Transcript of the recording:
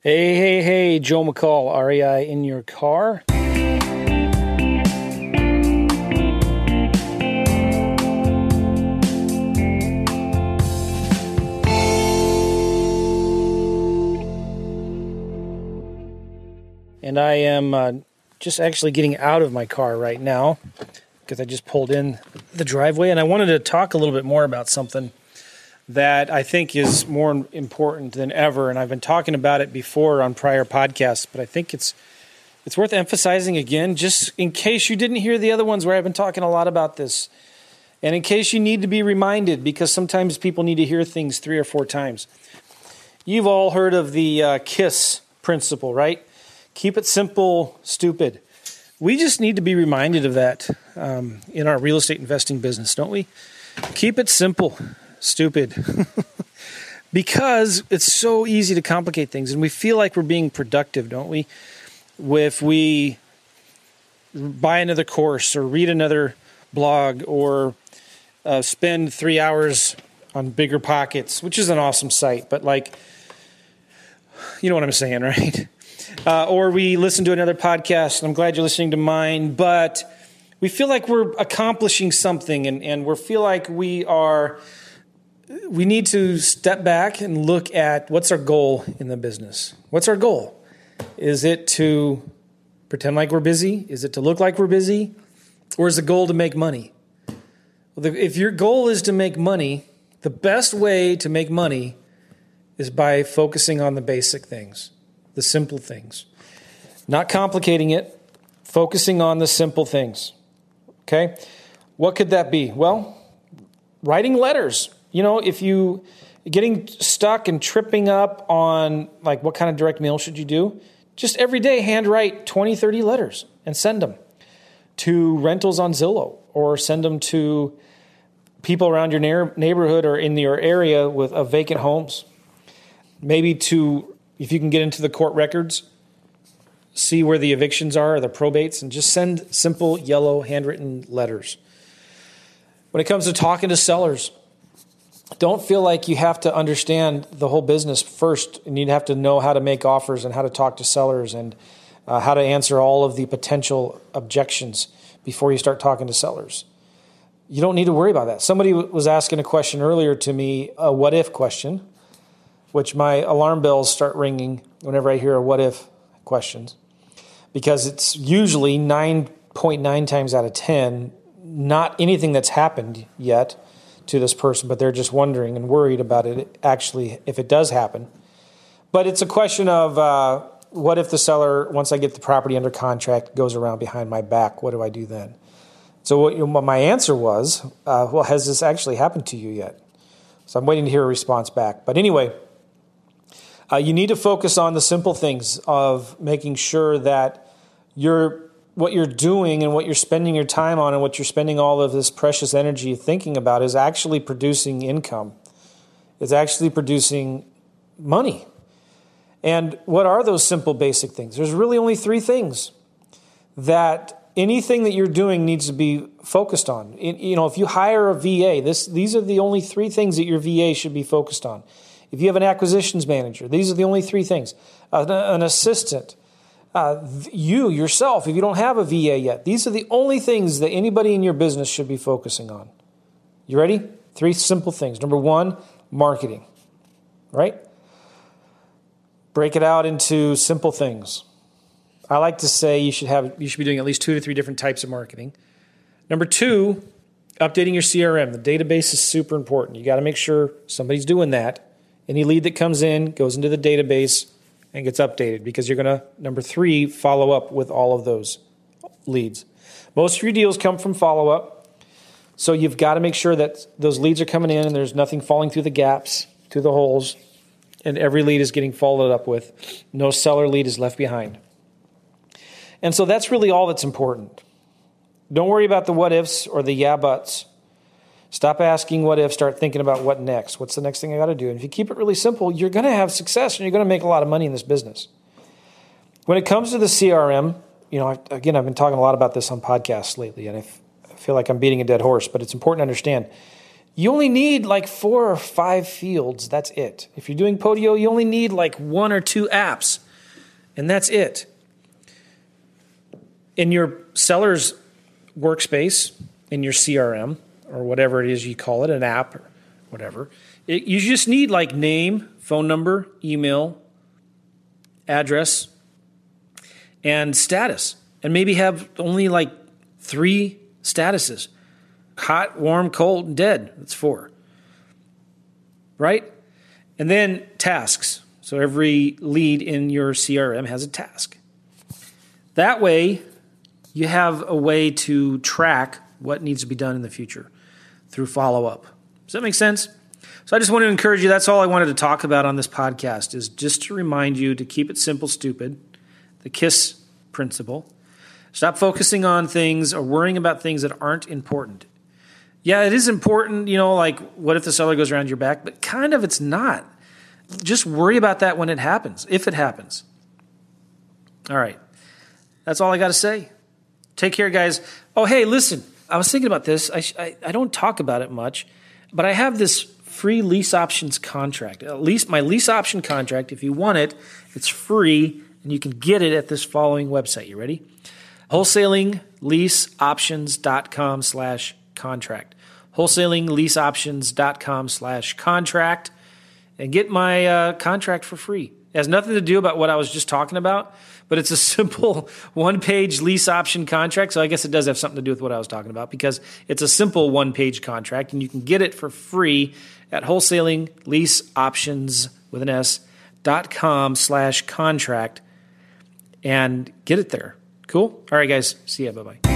Hey, hey, hey, Joe McCall, REI in your car. And I am uh, just actually getting out of my car right now because I just pulled in the driveway and I wanted to talk a little bit more about something that I think is more important than ever. And I've been talking about it before on prior podcasts, but I think it's it's worth emphasizing again, just in case you didn't hear the other ones where I've been talking a lot about this. And in case you need to be reminded, because sometimes people need to hear things three or four times. You've all heard of the uh, KISS principle, right? Keep it simple, stupid. We just need to be reminded of that um, in our real estate investing business, don't we? Keep it simple stupid. because it's so easy to complicate things and we feel like we're being productive, don't we? If we buy another course or read another blog or uh, spend three hours on Bigger Pockets, which is an awesome site, but like, you know what I'm saying, right? Uh, or we listen to another podcast, and I'm glad you're listening to mine, but we feel like we're accomplishing something and, and we feel like we are we need to step back and look at what's our goal in the business. What's our goal? Is it to pretend like we're busy? Is it to look like we're busy? Or is the goal to make money? If your goal is to make money, the best way to make money is by focusing on the basic things, the simple things. Not complicating it, focusing on the simple things. Okay? What could that be? Well, writing letters you know, if you getting stuck and tripping up on like what kind of direct mail should you do, just every day handwrite 20, 30 letters and send them to rentals on Zillow or send them to people around your neighborhood or in your area with uh, vacant homes. Maybe to, if you can get into the court records, see where the evictions are or the probates, and just send simple yellow handwritten letters. When it comes to talking to sellers, don't feel like you have to understand the whole business first. And you'd have to know how to make offers and how to talk to sellers and uh, how to answer all of the potential objections before you start talking to sellers. You don't need to worry about that. Somebody was asking a question earlier to me a what if question which my alarm bells start ringing whenever i hear a what if questions because it's usually 9.9 times out of 10 not anything that's happened yet to this person, but they're just wondering and worried about it actually if it does happen. But it's a question of uh, what if the seller, once I get the property under contract, goes around behind my back? What do I do then? So what, you know, my answer was, uh, well, has this actually happened to you yet? So I'm waiting to hear a response back. But anyway, uh, you need to focus on the simple things of making sure that you're what you're doing and what you're spending your time on and what you're spending all of this precious energy thinking about is actually producing income. It's actually producing money. And what are those simple basic things? There's really only three things that anything that you're doing needs to be focused on. You know, if you hire a VA, this, these are the only three things that your VA should be focused on. If you have an acquisitions manager, these are the only three things. An, an assistant, uh, you yourself, if you don't have a VA yet, these are the only things that anybody in your business should be focusing on. You ready? Three simple things. Number one, marketing, right? Break it out into simple things. I like to say you should have you should be doing at least two to three different types of marketing. Number two, updating your CRM. The database is super important. You got to make sure somebody's doing that. Any lead that comes in goes into the database and gets updated because you're going to, number three, follow up with all of those leads. Most of your deals come from follow up. So you've got to make sure that those leads are coming in and there's nothing falling through the gaps, through the holes, and every lead is getting followed up with. No seller lead is left behind. And so that's really all that's important. Don't worry about the what ifs or the yeah buts. Stop asking what if, start thinking about what next. What's the next thing I got to do? And if you keep it really simple, you're going to have success and you're going to make a lot of money in this business. When it comes to the CRM, you know, again, I've been talking a lot about this on podcasts lately, and I feel like I'm beating a dead horse, but it's important to understand you only need like four or five fields. That's it. If you're doing Podio, you only need like one or two apps, and that's it. In your seller's workspace, in your CRM, or whatever it is you call it, an app or whatever, it, you just need like name, phone number, email, address, and status, and maybe have only like three statuses hot, warm, cold, and dead. That's four. Right? And then tasks. So every lead in your CRM has a task. That way, you have a way to track what needs to be done in the future through follow up. Does that make sense? So I just want to encourage you. That's all I wanted to talk about on this podcast is just to remind you to keep it simple, stupid, the KISS principle. Stop focusing on things or worrying about things that aren't important yeah, it is important, you know, like what if the seller goes around your back, but kind of it's not. Just worry about that when it happens, if it happens. All right. That's all I got to say. Take care, guys. Oh, hey, listen, I was thinking about this. I, I, I don't talk about it much, but I have this free lease options contract. At least my lease option contract, if you want it, it's free and you can get it at this following website. You ready? Wholesalingleaseoptions.com slash contract. Wholesalingleaseoptions.com slash contract and get my uh, contract for free. It has nothing to do about what I was just talking about, but it's a simple one page lease option contract. So I guess it does have something to do with what I was talking about because it's a simple one page contract and you can get it for free at wholesalingleaseoptions with an S dot com slash contract and get it there. Cool. All right, guys. See ya. Bye bye.